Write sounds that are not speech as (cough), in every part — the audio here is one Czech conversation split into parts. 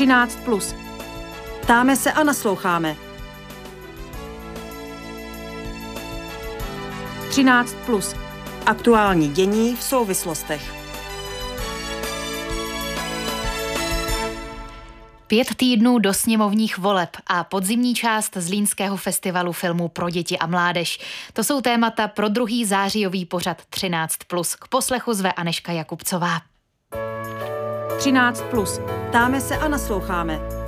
13. Plus. Ptáme se a nasloucháme. 13. Plus. Aktuální dění v souvislostech. Pět týdnů do sněmovních voleb a podzimní část Zlínského festivalu filmů pro děti a mládež. To jsou témata pro druhý zářijový pořad 13+. K poslechu zve Aneška Jakubcová. 13. Plus. Ptáme se a nasloucháme.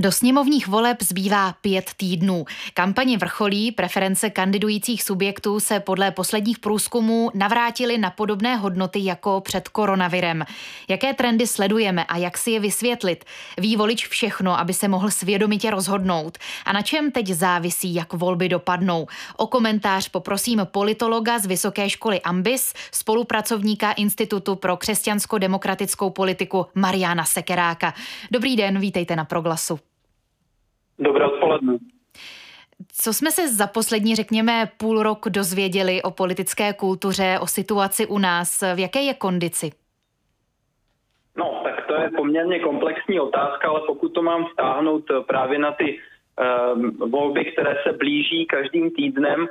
Do sněmovních voleb zbývá pět týdnů. Kampaně vrcholí, preference kandidujících subjektů se podle posledních průzkumů navrátily na podobné hodnoty jako před koronavirem. Jaké trendy sledujeme a jak si je vysvětlit? Ví volič všechno, aby se mohl svědomitě rozhodnout. A na čem teď závisí, jak volby dopadnou? O komentář poprosím politologa z Vysoké školy Ambis, spolupracovníka Institutu pro křesťansko-demokratickou politiku Mariana Sekeráka. Dobrý den, vítejte na Proglasu. Dobré odpoledne. Co jsme se za poslední, řekněme, půl rok dozvěděli o politické kultuře, o situaci u nás? V jaké je kondici? No, tak to je poměrně komplexní otázka, ale pokud to mám vtáhnout právě na ty uh, volby, které se blíží každým týdnem,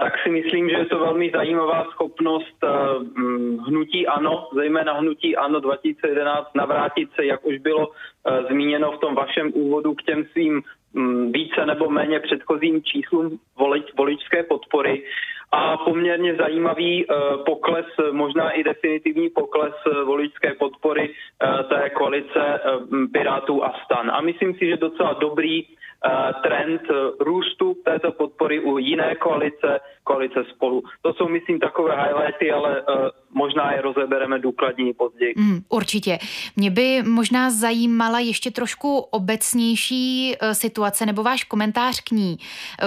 tak si myslím, že je to velmi zajímavá schopnost uh, hnutí ANO, zejména hnutí ANO 2011, navrátit se, jak už bylo uh, zmíněno v tom vašem úvodu, k těm svým um, více nebo méně předchozím číslům volič, voličské podpory a poměrně zajímavý pokles, možná i definitivní pokles voličské podpory té koalice Pirátů a Stan. A myslím si, že docela dobrý Eh, trend eh, růstu této podpory u jiné koalice, koalice spolu. To jsou, myslím, takové highlighty, ale uh, možná je rozebereme důkladněji později. Mm, určitě. Mě by možná zajímala ještě trošku obecnější uh, situace nebo váš komentář k ní.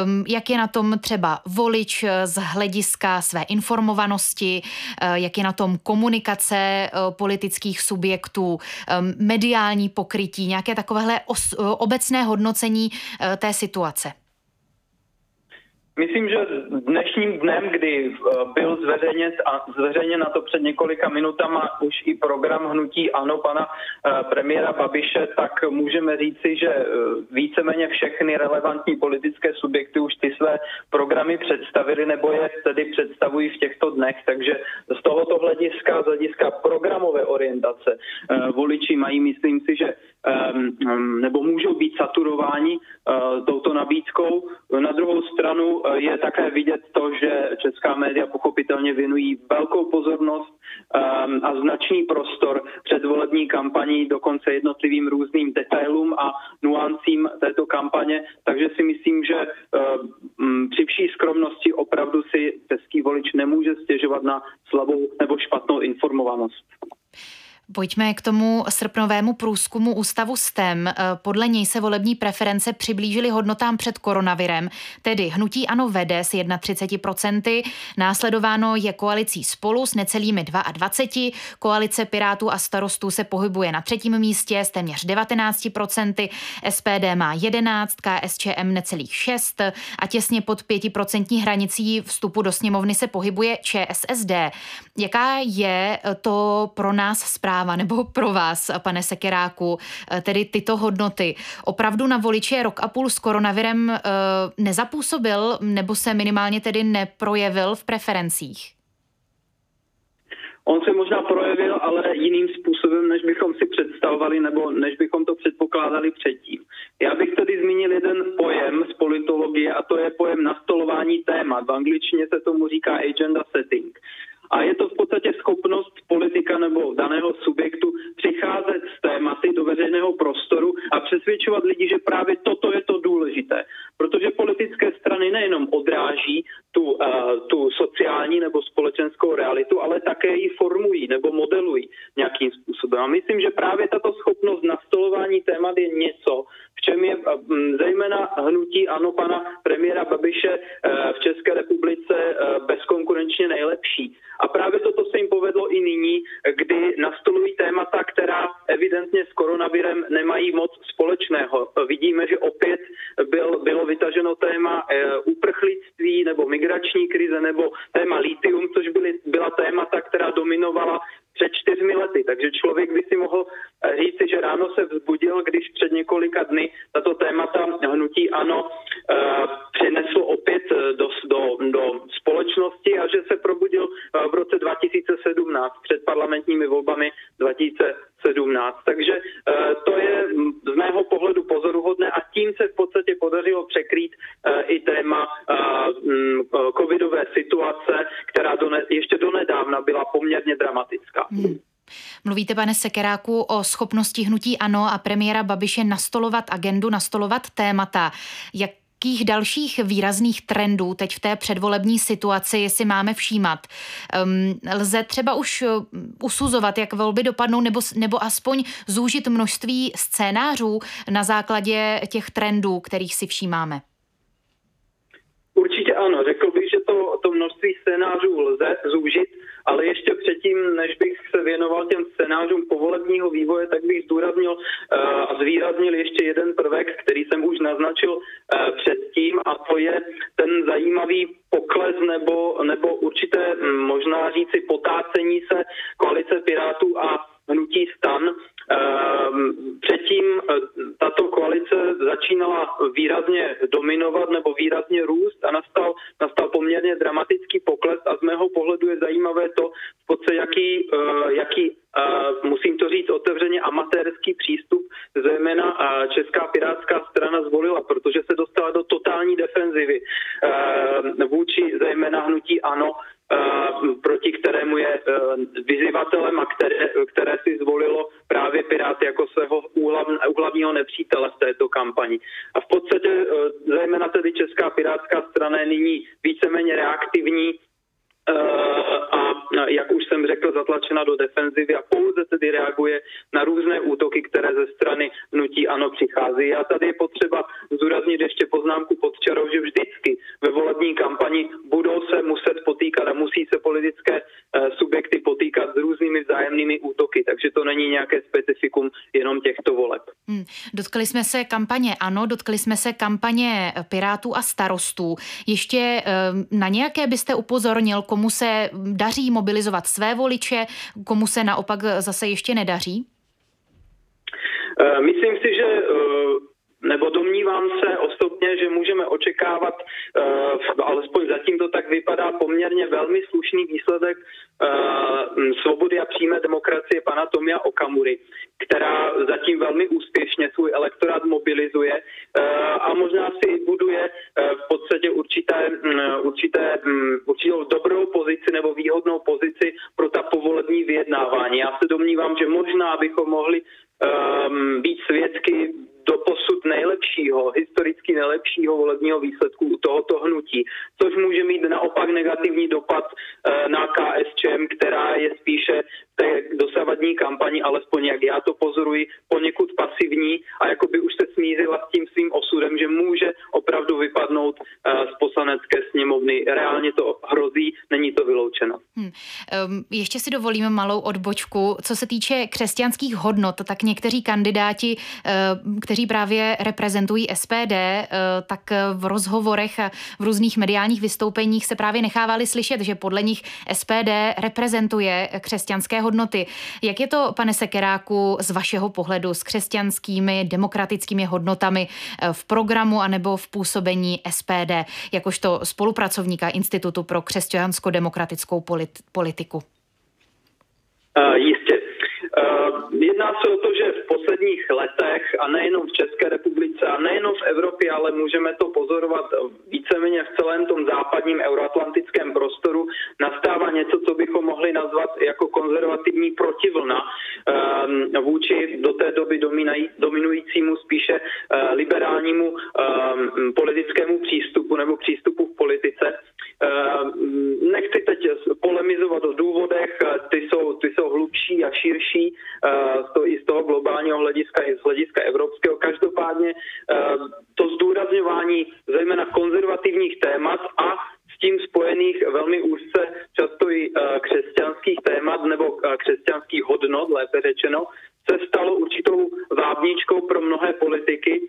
Um, jak je na tom třeba volič z hlediska své informovanosti, uh, jak je na tom komunikace politických subjektů, um, mediální pokrytí, nějaké takovéhle os, obecné hodnocení té situace? Myslím, že dnešním dnem, kdy eh, byl zveřejněn, a zveřejněn na to před několika minutama už i program hnutí ANO pana eh, premiéra Babiše, tak můžeme říci, že eh, víceméně všechny relevantní politické subjekty už ty své programy představili nebo je tedy představují v těchto dnech. Takže z tohoto hlediska, z hlediska programové orientace, voliči mají, myslím si, že ehm, nebo můžou být saturováni touto nabídkou. Na druhou stranu je také vidět to, že česká média pochopitelně věnují velkou pozornost um, a značný prostor předvolební kampaní, dokonce jednotlivým různým detailům a nuancím této kampaně, takže si myslím, že um, při vší skromnosti opravdu si český volič nemůže stěžovat na slabou nebo špatnou informovanost. Pojďme k tomu srpnovému průzkumu ústavu STEM. Eh, podle něj se volební preference přiblížily hodnotám před koronavirem, tedy hnutí ANO vede s 31%, následováno je koalicí spolu s necelými 22%, koalice Pirátů a starostů se pohybuje na třetím místě s téměř 19%, SPD má 11, KSČM necelých 6 a těsně pod 5% hranicí vstupu do sněmovny se pohybuje ČSSD. Jaká je to pro nás zpráva? Zpráva nebo pro vás, pane Sekeráku, eh, tedy tyto hodnoty. Opravdu na voliče rok a půl s koronavirem eh, nezapůsobil nebo se minimálně tedy neprojevil v preferencích? On se možná projevil, ale jiným způsobem, než bychom si představovali nebo než bychom to předpokládali předtím. Já bych tady zmínil jeden pojem z politologie a to je pojem nastolování témat. V angličtině se tomu říká agenda setting. A je to v podstatě schopnost politika nebo daného subjektu přicházet s tématy do veřejného prostoru a přesvědčovat lidi, že právě toto je to důležité. Protože politické strany nejenom odráží tu, uh, tu sociální nebo společenskou realitu, ale také ji formují nebo modelují nějakým způsobem. A myslím, že právě tato schopnost nastolování témat je něco, čem je uh, zejména hnutí ano pana premiéra Babiše uh, v České republice uh, bezkonkurenčně nejlepší. A právě toto se jim povedlo i nyní, kdy nastolují témata, která evidentně s koronavirem nemají moc společného. Vidíme, že opět byl, bylo vytaženo téma uprchlictví nebo migrační krize nebo téma litium, což byly, byla témata, která dominovala před čtyřmi lety. Takže člověk by si mohl eh, říci, že ráno se vzbudil, když před několika dny tato témata hnutí ano eh, přineslo opět do, do, do společnosti a že se probudil v roce 2017 před parlamentními volbami 2017. Takže to je z mého pohledu pozoruhodné a tím se v podstatě podařilo překrýt i téma covidové situace, která do ne, ještě donedávna byla poměrně dramatická. Hmm. Mluvíte, pane Sekeráku, o schopnosti hnutí ANO a premiéra Babiše nastolovat agendu, nastolovat témata. Jak jakých dalších výrazných trendů teď v té předvolební situaci si máme všímat? Um, lze třeba už uh, usuzovat, jak volby dopadnou, nebo, nebo aspoň zúžit množství scénářů na základě těch trendů, kterých si všímáme? Ano, řekl bych, že to, to množství scénářů lze zúžit, ale ještě předtím, než bych se věnoval těm scénářům povolebního vývoje, tak bych zdůraznil uh, a zvýraznil ještě jeden prvek, který jsem už naznačil uh, předtím, a to je ten zajímavý pokles nebo, nebo určité hm, možná říci potácení se koalice Pirátů a hnutí stan. Ehm, předtím eh, tato koalice začínala výrazně dominovat nebo výrazně růst a nastal, nastal poměrně dramatický pokles a z mého pohledu je zajímavé to, v podstatě jaký, eh, jaký eh, musím to říct otevřeně, amatérský přístup zejména Česká pirátská strana zvolila, protože se dostala do totální defenzivy vůči zejména hnutí ANO, proti kterému je vyzývatelem a které, které si zvolilo právě Pirát jako svého úhlavního nepřítele v této kampani. A v podstatě zejména tedy Česká pirátská strana je nyní víceméně reaktivní jak už jsem řekl, zatlačena do defenzivy a pouze tedy reaguje na různé útoky, které ze strany nutí ano přichází. A tady je potřeba zdůraznit ještě poznámku pod čarou, že vždycky ve volební kampani budou se muset potýkat a musí se politické subjekty potýkat s různými vzájemnými útoky, takže to není nějaké specifikum jenom těchto voleb. Hmm. Dotkli jsme se kampaně ANO, dotkli jsme se kampaně Pirátů a starostů. Ještě eh, na nějaké byste upozornil, komu se daří mobilizovat své voliče, komu se naopak zase ještě nedaří? Eh, myslím si, že nebo domnívám se osobně, že můžeme očekávat, vypadá, poměrně velmi slušný výsledek uh, svobody a přímé demokracie pana Tomia Okamury, která zatím velmi úspěšně svůj elektorát mobilizuje uh, a možná si buduje uh, v podstatě určité, um, určité, um, určitou dobrou pozici nebo výhodnou pozici pro ta povolební vyjednávání. Já se domnívám, že možná bychom mohli um, být svědky do nejlepšího, historicky nejlepšího volebního výsledku u tohoto hnutí, což může mít naopak negativní dopad eh, na KSČM, která je spíše té dosavadní kampani, alespoň jak já to pozoruji, poněkud pasivní a jako by už se smířila s tím svým osudem, že může opravdu vypadnout eh, z poslanecké sněmovny. Reálně to hrozí, není to vyloučeno. Hmm. Um, ještě si dovolíme malou odbočku. Co se týče křesťanských hodnot, tak někteří kandidáti, uh, kteří právě reprezentují SPD, uh, tak v rozhovorech a v různých mediálních vystoupeních se právě nechávali slyšet, že podle nich SPD reprezentuje křesťanské hodnoty. Jak je to, pane Sekeráku, z vašeho pohledu s křesťanskými demokratickými hodnotami eh, v programu anebo v působení SPD, jakožto spolupracovníka Institutu pro křesťansko-demokratickou politiku? Uh, jistě. Jedná se o to, že v posledních letech, a nejenom v České republice, a nejenom v Evropě, ale můžeme to pozorovat víceméně v celém tom západním euroatlantickém prostoru, nastává něco, co bychom mohli nazvat jako konzervativní protivlna uh, vůči do té doby dominujícímu spíše uh, liberálnímu uh, politickému přístupu nebo přístupu v politice. Nechci teď polemizovat o důvodech, ty jsou, hlubší a širší to i z toho globálního hlediska, i z hlediska evropského. Každopádně to zdůrazňování zejména konzervativních témat a s tím spojených velmi úzce často i křesťanských témat nebo křesťanských hodnot, lépe řečeno, se stalo určitou vábničkou pro mnohé politiky.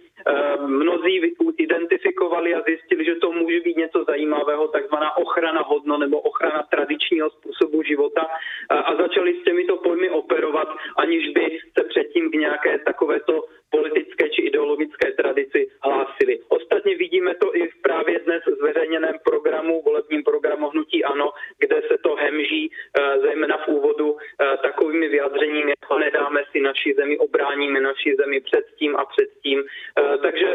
Mnozí identifikovali a zjistili, že to může být něco zajímavého, takzvaná ochrana hodno nebo ochrana tradičního způsobu života a začali s těmito pojmy operovat, aniž by se předtím k nějaké takovéto politické či ideologické tradici hlásili. Ostatně vidíme to i v právě dnes zveřejněném programu, volebním programu Hnutí Ano, naší zemi, obráníme naší zemi před tím a před tím. Eh, takže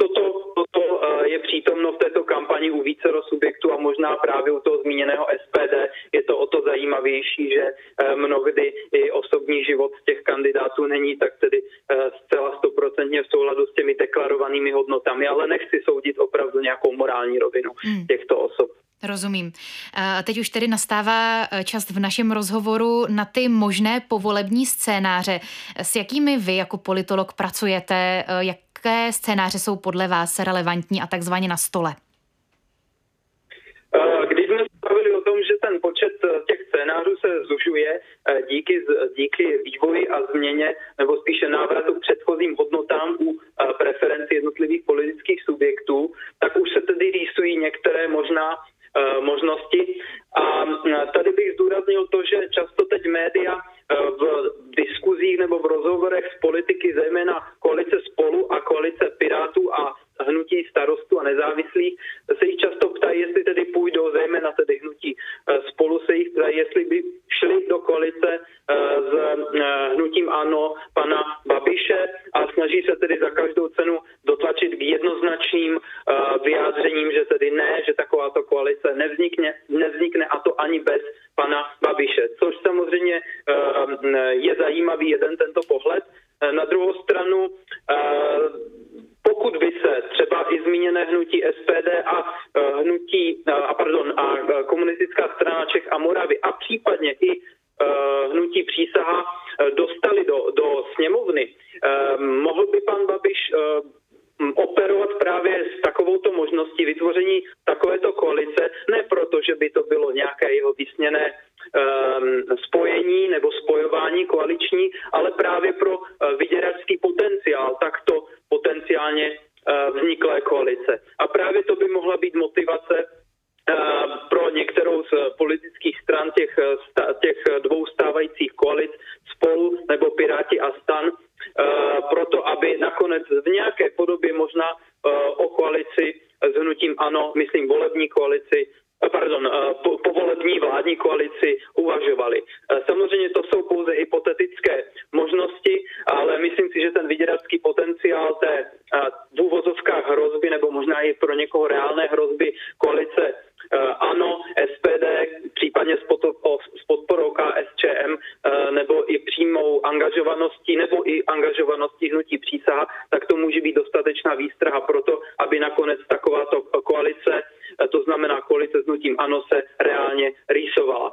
toto, toto je přítomno v této kampani u více subjektů a možná právě u toho zmíněného SPD je to o to zajímavější, že mnohdy i osobní život těch kandidátů není tak tedy zcela stoprocentně v souladu s těmi deklarovanými hodnotami, ale nechci soudit opravdu nějakou morální rovinu hmm. těchto osob. Rozumím. A teď už tedy nastává eh, čas v našem rozhovoru na ty možné povolební scénáře. S jakými vy jako politolog pracujete? Eh, jaké scénáře jsou podle vás relevantní a takzvaně na stole? Eh, když jsme bavili o tom, že ten počet těch scénářů se zužuje díky, díky vývoji a změně, nebo spíše návratu k předchozím hodnotám u preferenci jednotlivých politických subjektů, tak už se tedy rýsují některé možná stranu pokud by se třeba i zmíněné hnutí SPD a hnutí, a pardon, a komunistická strana Čech a Moravy a případně i hnutí přísaha dostali do, do sněmovny, mohl by pan Babiš operovat právě s takovouto možností vytvoření takovéto koalice, ne proto, že by to bylo nějaké jeho vysněné um, spojení nebo spojování koaliční, ale právě pro uh, vyděračský potenciál takto potenciálně uh, vzniklé koalice. A právě to by mohla být motivace uh, pro některou z politických stran těch, těch dvou stávajících koalic spolu nebo Piráti a stan, proto aby nakonec v nějaké podobě možná eh, o koalici s hnutím ANO, myslím volební koalici, eh, pardon, po, povolební vládní koalici uvažovali. Samozřejmě to jsou pouze hypotetické možnosti, ale myslím si, že ten vyděračský potenciál té v úvozovkách hrozby, nebo možná i pro někoho reálné hrozby koalice ANO, SPD, případně s podporou KSČM, nebo i přímou angažovaností, nebo i angažovaností hnutí přísaha, tak to může být dostatečná výstraha pro to, aby nakonec takováto koalice, to znamená koalice s hnutím ANO, se reálně rýsovala.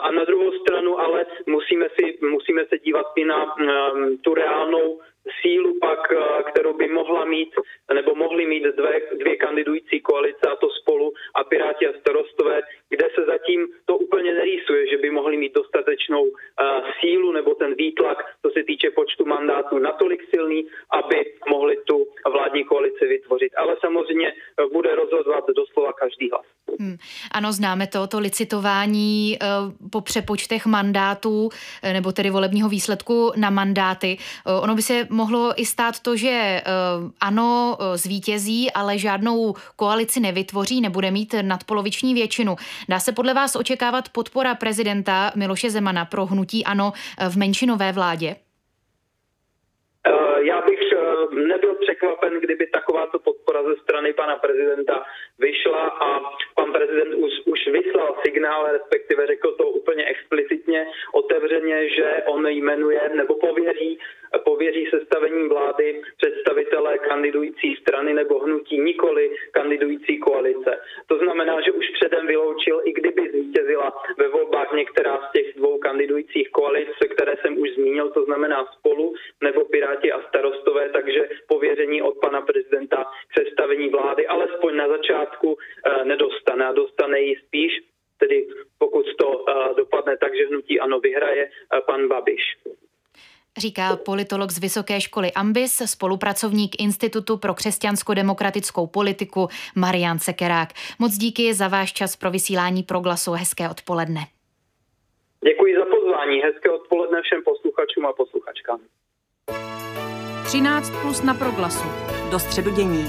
A na druhou stranu ale musíme, si, musíme se dívat i na um, tu reálnou sílu pak, eh, kterou by mohla mít, nebo mohly mít dvě, dvě kandidující koalice, a to spolu a Piráti a starostové, kde se zatím to úplně nerýsuje, že by mohli mít dostatečnou sílu nebo ten výtlak, co se týče počtu mandátů, natolik silný, aby mohli tu vládní koalici vytvořit. Ale samozřejmě eh, bude rozhodovat doslova každý hlas. Hmm. Ano, známe to, to licitování uh, po přepočtech mandátů, nebo tedy volebního výsledku na mandáty. Uh, ono by se mohlo i stát to, že eh, ano, eh, zvítězí, ale žádnou koalici nevytvoří, nebude mít nadpoloviční většinu. Dá se podle vás očekávat podpora prezidenta Miloše Zemana pro hnutí ano eh, v menšinové vládě? Já překvapen, kdyby takováto podpora ze strany pana prezidenta vyšla a pan prezident už, už vyslal signál, respektive řekl to úplně explicitně, otevřeně, že on jmenuje nebo pověří pověří sestavením vlády představitelé kandidující strany nebo hnutí, nikoli kandidující koalice. To znamená, že už předem vyloučil, i kdyby zvítězila ve volbách některá z těch dvou kandidujících koalic, které jsem už zmínil, to znamená spolu nebo Piráti a starostové, takže pověření od pana prezidenta k sestavení vlády alespoň na začátku eh, nedostane a dostane ji spíš tedy pokud to uh, dopadne tak, že hnutí ano vyhraje uh, pan Babiš. Říká politolog z Vysoké školy Ambis, spolupracovník Institutu pro křesťansko-demokratickou politiku Marian Sekerák. Moc díky za váš čas pro vysílání proglasu. Hezké odpoledne. Děkuji za pozvání. Hezké odpoledne všem posluchačům a posluchačkám. 13 plus na proglasu. Do středu dění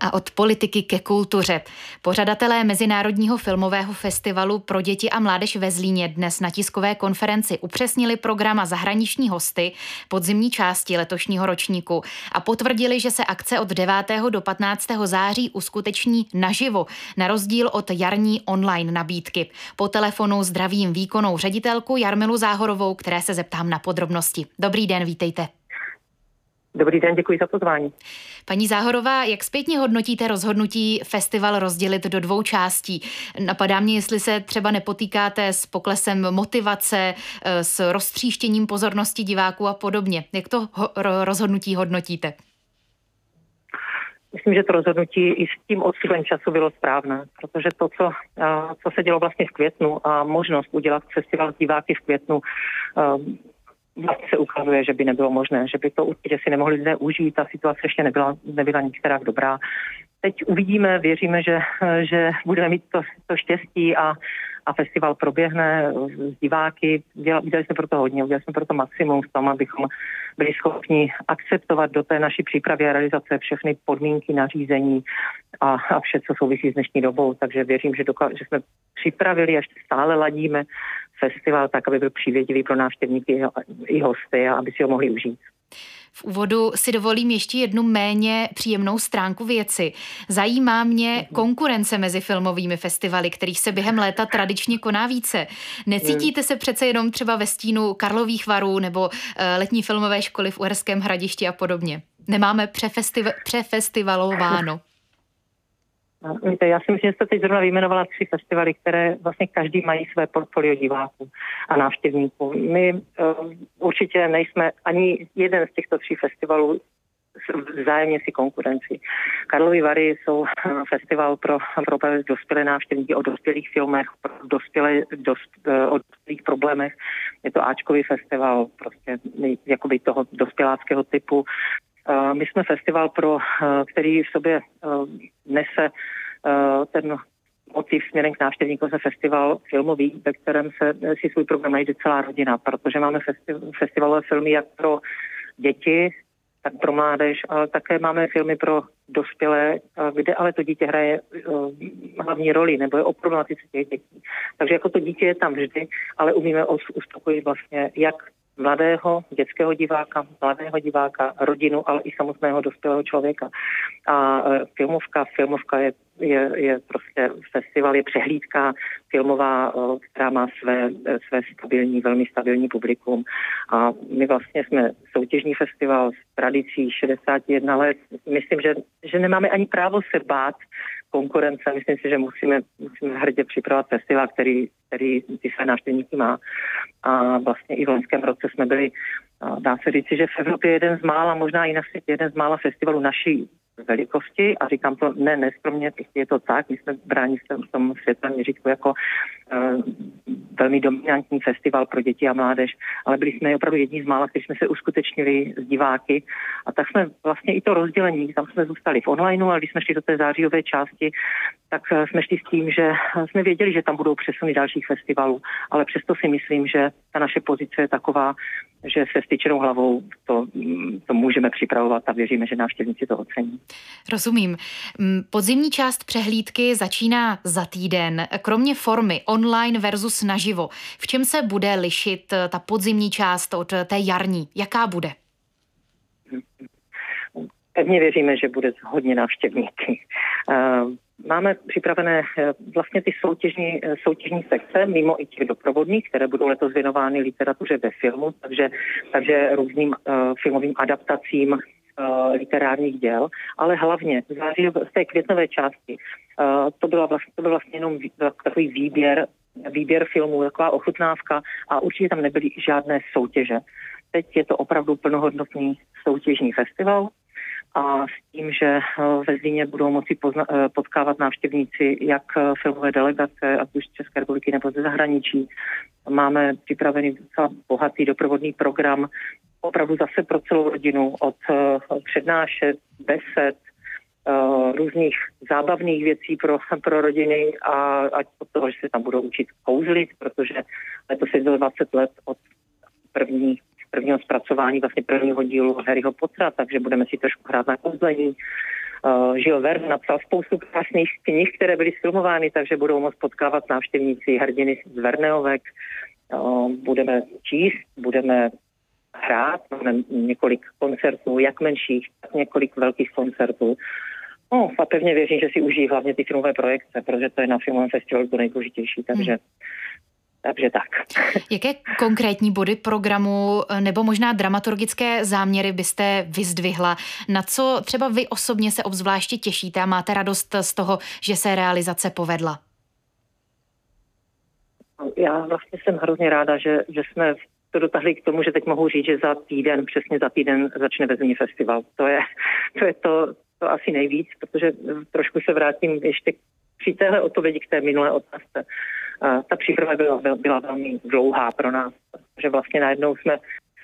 a od politiky ke kultuře. Pořadatelé Mezinárodního filmového festivalu pro děti a mládež ve Zlíně dnes na tiskové konferenci upřesnili program a zahraniční hosty podzimní části letošního ročníku a potvrdili, že se akce od 9. do 15. září uskuteční naživo, na rozdíl od jarní online nabídky. Po telefonu zdravím výkonnou ředitelku Jarmilu Záhorovou, které se zeptám na podrobnosti. Dobrý den, vítejte. Dobrý den, děkuji za pozvání. Paní Záhorová, jak zpětně hodnotíte rozhodnutí festival rozdělit do dvou částí? Napadá mě, jestli se třeba nepotýkáte s poklesem motivace, eh, s roztříštěním pozornosti diváků a podobně. Jak to ho- rozhodnutí hodnotíte? Myslím, že to rozhodnutí i s tím odstupem času bylo správné, protože to, co, eh, co se dělo vlastně v květnu a možnost udělat festival diváky v květnu, eh, vlastně se ukazuje, že by nebylo možné, že by to určitě si nemohli lidé užít, ta situace ještě nebyla, nebyla nikterak dobrá. Teď uvidíme, věříme, že, že budeme mít to, to štěstí a, a festival proběhne s diváky. Udělali jsme pro to hodně, udělali jsme pro to maximum v tom, abychom byli schopni akceptovat do té naší přípravy a realizace všechny podmínky, nařízení a, a vše, co souvisí s dnešní dobou. Takže věřím, že, doka- že jsme připravili a ještě stále ladíme festival tak, aby byl přívětivý pro návštěvníky i hosty a aby si ho mohli užít. V úvodu si dovolím ještě jednu méně příjemnou stránku věci. Zajímá mě konkurence mezi filmovými festivaly, kterých se během léta tradičně koná více. Necítíte se přece jenom třeba ve stínu Karlových varů nebo eh, letní filmové školy v Uherském hradišti a podobně? Nemáme přefestiv- přefestivalováno. Víte, já si myslím, že jste teď zrovna vyjmenovala tři festivaly, které vlastně každý mají své portfolio diváků a návštěvníků. My uh, určitě nejsme ani jeden z těchto tří festivalů vzájemně si konkurenci. Karlovy Vary jsou eh, festival pro, pro dospělé návštěvníky o dospělých filmech, pro dospělé, dost, eh, o dospělých problémech. Je to Ačkový festival, prostě jakoby toho dospěláckého typu. My jsme festival, pro, který v sobě nese ten motiv směrem k návštěvníkům se festival filmový, ve kterém se si svůj program najde celá rodina, protože máme festi- festivalové filmy jak pro děti, tak pro mládež, ale také máme filmy pro dospělé, kde ale to dítě hraje hlavní roli, nebo je o problematice těch dětí. Takže jako to dítě je tam vždy, ale umíme uspokojit vlastně jak mladého dětského diváka, mladého diváka, rodinu, ale i samotného dospělého člověka. A e, filmovka, filmovka je, je, je prostě festival, je přehlídka filmová, e, která má své, e, své stabilní, velmi stabilní publikum. A my vlastně jsme soutěžní festival s tradicí 61 let. Myslím, že, že nemáme ani právo se bát konkurence. Myslím si, že musíme, musíme hrdě připravovat festival, který, který ty své návštěvníky má. A vlastně i v loňském roce jsme byli, dá se říci, že v Evropě jeden z mála, možná i na světě jeden z mála festivalů naší velikosti a říkám to ne neskromně, prostě je to tak, my jsme bráni v tom světovém měřítku jako uh, velmi dominantní festival pro děti a mládež, ale byli jsme opravdu jedni z mála, kteří jsme se uskutečnili s diváky a tak jsme vlastně i to rozdělení, tam jsme zůstali v onlineu, ale když jsme šli do té zářijové části, tak uh, jsme šli s tím, že jsme věděli, že tam budou přesuny dalších festivalů, ale přesto si myslím, že ta naše pozice je taková, že se styčenou hlavou to, to můžeme připravovat a věříme, že návštěvníci to ocení. Rozumím. Podzimní část přehlídky začíná za týden. Kromě formy online versus naživo, v čem se bude lišit eh, ta podzimní část od té jarní? Jaká bude? Pevně věříme, že bude hodně návštěvníky. (laughs) Máme připravené eh, vlastně ty soutěžní, eh, soutěžní sekce, mimo i těch doprovodných, které budou letos věnovány literatuře ve filmu, takže, takže různým uh, filmovým adaptacím uh, literárních děl, ale hlavně září z té květnové části uh, to, byla vlastně, to byl vlastně jenom takový výběr, výběr filmů, taková ochutnávka a určitě tam nebyly žádné soutěže. Teď je to opravdu plnohodnotný soutěžní festival, a s tím, že eh, ve Zlíně budou moci pozna- eh, potkávat návštěvníci jak eh, filmové delegace, ať už z České republiky nebo ze zahraničí, Máme připravený docela bohatý doprovodný program, opravdu zase pro celou rodinu, od přednášet, besed, různých zábavných věcí pro, pro rodiny a ať od toho, že se tam budou učit kouzlit, protože letos je to 20 let od první prvního zpracování vlastně prvního dílu Harryho Pottera, takže budeme si trošku hrát na kouzlení. Uh, Žil Verne napsal spoustu krásných knih, které byly filmovány, takže budou moct potkávat návštěvníci hrdiny z Verneovek. Uh, budeme číst, budeme hrát, máme několik koncertů, jak menších, tak několik velkých koncertů. No a pevně věřím, že si užijí hlavně ty filmové projekce, protože to je na filmovém festivalu to nejdůležitější, takže hmm. Takže tak. (laughs) Jaké konkrétní body programu eh, nebo možná dramaturgické záměry byste vyzdvihla? Na co třeba vy osobně se obzvláště těšíte a máte radost z toho, že se realizace povedla? Já vlastně jsem hrozně ráda, že, že jsme to dotáhli k tomu, že teď mohu říct, že za týden, přesně za týden začne vezení festival. To je to, je to, to asi nejvíc, protože trošku se vrátím ještě při téhle odpovědi k té minulé otázce. Ta příprava byla, byla velmi dlouhá pro nás, protože vlastně najednou jsme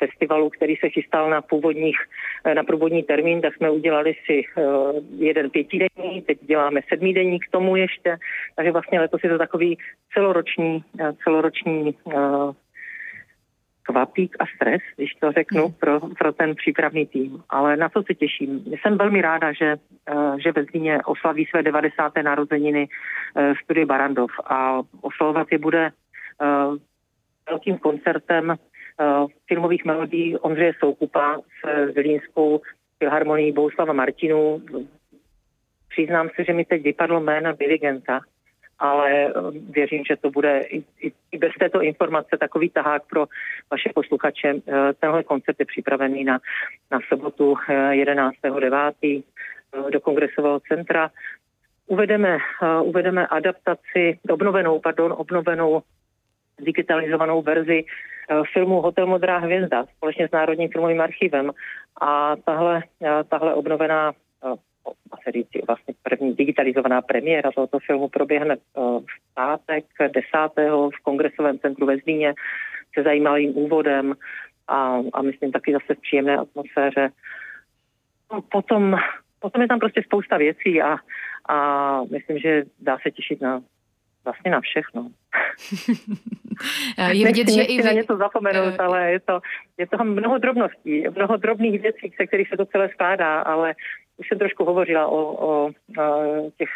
festivalu, který se chystal na původních, na původní termín, tak jsme udělali si uh, jeden pětidenní, teď děláme sedmidenní k tomu ještě, takže vlastně letos je to takový celoroční, uh, celoroční kvapík a stres, když to řeknu, hmm. pro, pro ten přípravný tým. Ale na co se těším? Jsem velmi ráda, že, eh, že ve Zlíně oslaví své 90. narozeniny eh, studie Barandov a oslavovat je bude uh, velkým koncertem filmových melodí Ondřeje Soukupa s Zlínskou filharmonií Bouslava Martinu. Přiznám se, že mi teď vypadlo jméno dirigenta, ale eh, věřím, že to bude i, i, i bez této informace takový tahák pro vaše posluchače. Eh, tenhle koncert je připravený na, na sobotu 11.9. Eh, do kongresového centra. Uvedeme, uvedeme adaptaci, obnovenou, pardon, obnovenou digitalizovanou verzi filmu Hotel Modrá hvězda společně s Národním filmovým archivem. A tahle, tahle obnovená se říct, vlastně první digitalizovaná premiéra tohoto filmu proběhne eh, v pátek 10. v kongresovém centru ve Zlíně se zajímavým úvodem a, a myslím taky zase v příjemné atmosféře. No, potom, potom je tam prostě spousta věcí a, a myslím, že dá se těšit na vlastně na všechno. (laughs) je vidět, že i vy... na něco zapomenout, uh... ale je to, je to mnoho drobností, mnoho drobných věcí, se kterých se to celé skládá, ale už jsem trošku hovořila o, o, o těch,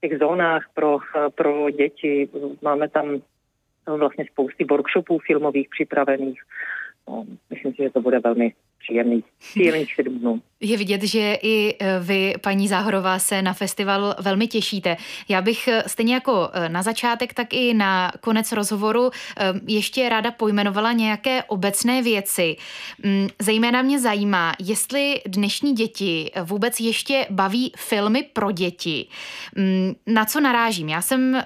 těch zónách pro, pro děti. Máme tam vlastně spousty workshopů filmových připravených. No, myslím si, že to bude velmi příjemný, příjemných sedm dnů. Je vidět, že i e, vy, paní Záhorová, se na festival velmi těšíte. Já bych e, stejně jako e, na začátek, tak i na konec rozhovoru ještě ráda pojmenovala nějaké obecné věci. Mm, zejména mě zajímá, jestli dnešní děti vůbec ještě baví filmy pro děti. Mm, na co narážím? Já jsem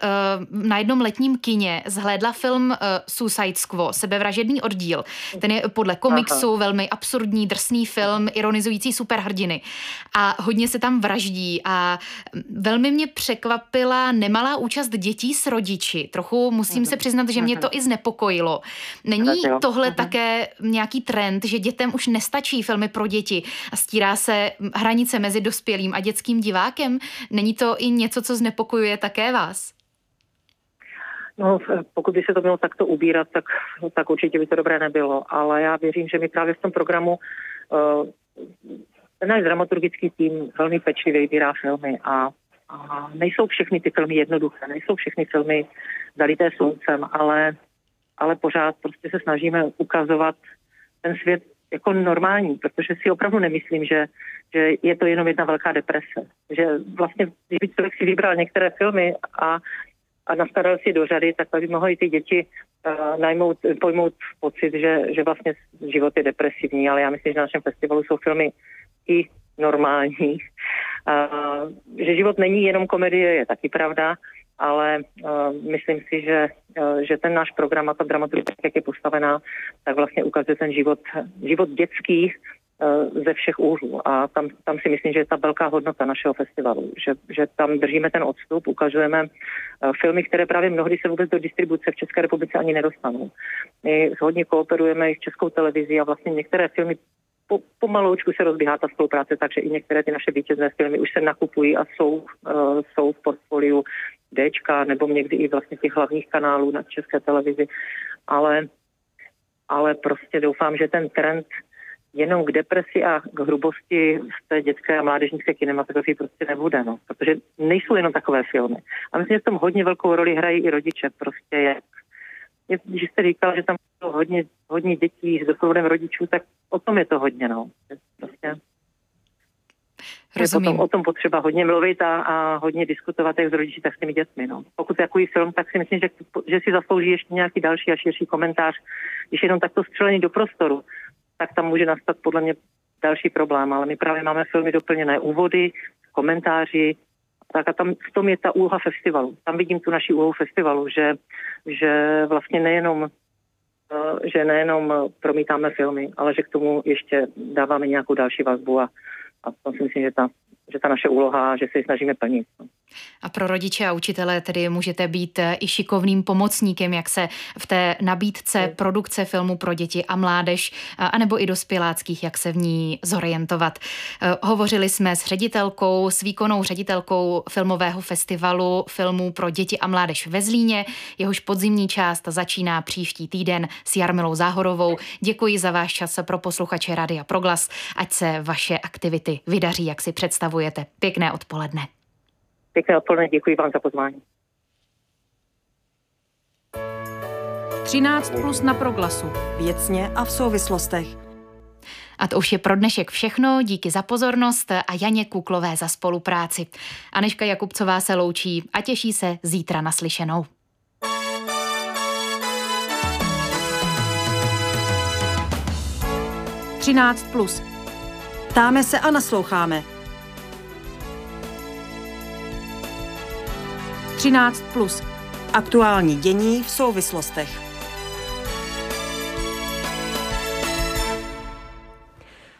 na jednom letním kině zhlédla film Suicide Squad, sebevražedný oddíl. Ten je podle komiksu Aha. velmi absurdní, drsný film, ironizující superhrdiny a hodně se tam vraždí a velmi mě překvapila nemalá účast dětí s rodiči. Trochu musím se přiznat, že mě to i znepokojilo. Není tohle také nějaký trend, že dětem už nestačí filmy pro děti a stírá se hranice mezi dospělým a dětským divákem? Není to i něco, co znepokojuje také vás? No, pokud by se to mělo takto ubírat, tak, tak určitě by to dobré nebylo. Ale já věřím, že my právě v tom programu ten náš dramaturgický tým velmi pečlivě vybírá filmy a, a nejsou všechny ty filmy jednoduché, nejsou všechny filmy zalité sluncem, ale, ale pořád prostě se snažíme ukazovat ten svět jako normální, protože si opravdu nemyslím, že, že je to jenom jedna velká deprese. Že vlastně, kdyby člověk si vybral některé filmy a, a nastaral si do řady, tak by mohly ty děti uh, najmout, pojmout pocit, že, že vlastně život je depresivní, ale já myslím, že na našem festivalu jsou filmy i normální. Uh, že život není jenom komedie, je taky pravda, ale uh, myslím si, že, uh, že ten náš program a ta dramaturgie, jak je postavená, tak vlastně ukazuje ten život, život dětský ze všech úhlů. A tam, tam si myslím, že je ta velká hodnota našeho festivalu, že, že tam držíme ten odstup, ukazujeme filmy, které právě mnohdy se vůbec do distribuce v České republice ani nedostanou. My hodně kooperujeme i s Českou televizí a vlastně některé filmy po, pomaloučku se rozbíhá ta spolupráce, takže i některé ty naše vítězné filmy už se nakupují a jsou, uh, jsou v portfoliu Dčka nebo někdy i vlastně těch hlavních kanálů na České televizi. Ale, ale prostě doufám, že ten trend jenom k depresi a k hrubosti z té dětské a mládežnické kinematografii prostě nebude, no. Protože nejsou jenom takové filmy. A myslím, že v tom hodně velkou roli hrají i rodiče, prostě jak když jste říkal, že tam bylo hodně, hodně dětí s doprovodem rodičů, tak o tom je to hodně, no. Prostě Rozumím. Je potom o tom potřeba hodně mluvit a, a hodně diskutovat jak s rodiči, tak s těmi dětmi. No. Pokud takový film, tak si myslím, že, že si zaslouží ještě nějaký další a širší komentář. Když jenom takto střelený do prostoru, tak tam může nastat podle mě další problém. Ale my právě máme filmy doplněné úvody, komentáři, tak a tam v tom je ta úloha festivalu. Tam vidím tu naši úlohu festivalu, že, že vlastně nejenom eh, že nejenom promítáme filmy, ale že k tomu ještě dáváme nějakou další vazbu a, a to si myslím, že ta, že ta naše úloha, že se ji snažíme plnit. No. A pro rodiče a učitele tedy můžete být eh, i šikovným pomocníkem, jak se v té nabídce produkce filmu pro děti a mládež, anebo i dospěláckých, jak se v ní zorientovat. Eh, hovořili jsme s ředitelkou, s výkonnou ředitelkou filmového festivalu filmů pro děti a mládež ve Zlíně. Jehož podzimní část začíná příští týden s Jarmilou Záhorovou. Děkuji za váš čas pro posluchače Radia Proglas. Ať se vaše aktivity vydaří, jak si představujete. Pěkné odpoledne. Pěkné odpoledne, děkuji vám za pozvání. 13 plus na proglasu. Věcně a v souvislostech. A to už je pro dnešek všechno. Díky za pozornost a Janě Kuklové za spolupráci. Aneška Jakubcová se loučí a těší se zítra naslyšenou. Třináct plus. Ptáme se a nasloucháme. 13 plus. Aktuální dění v souvislostech.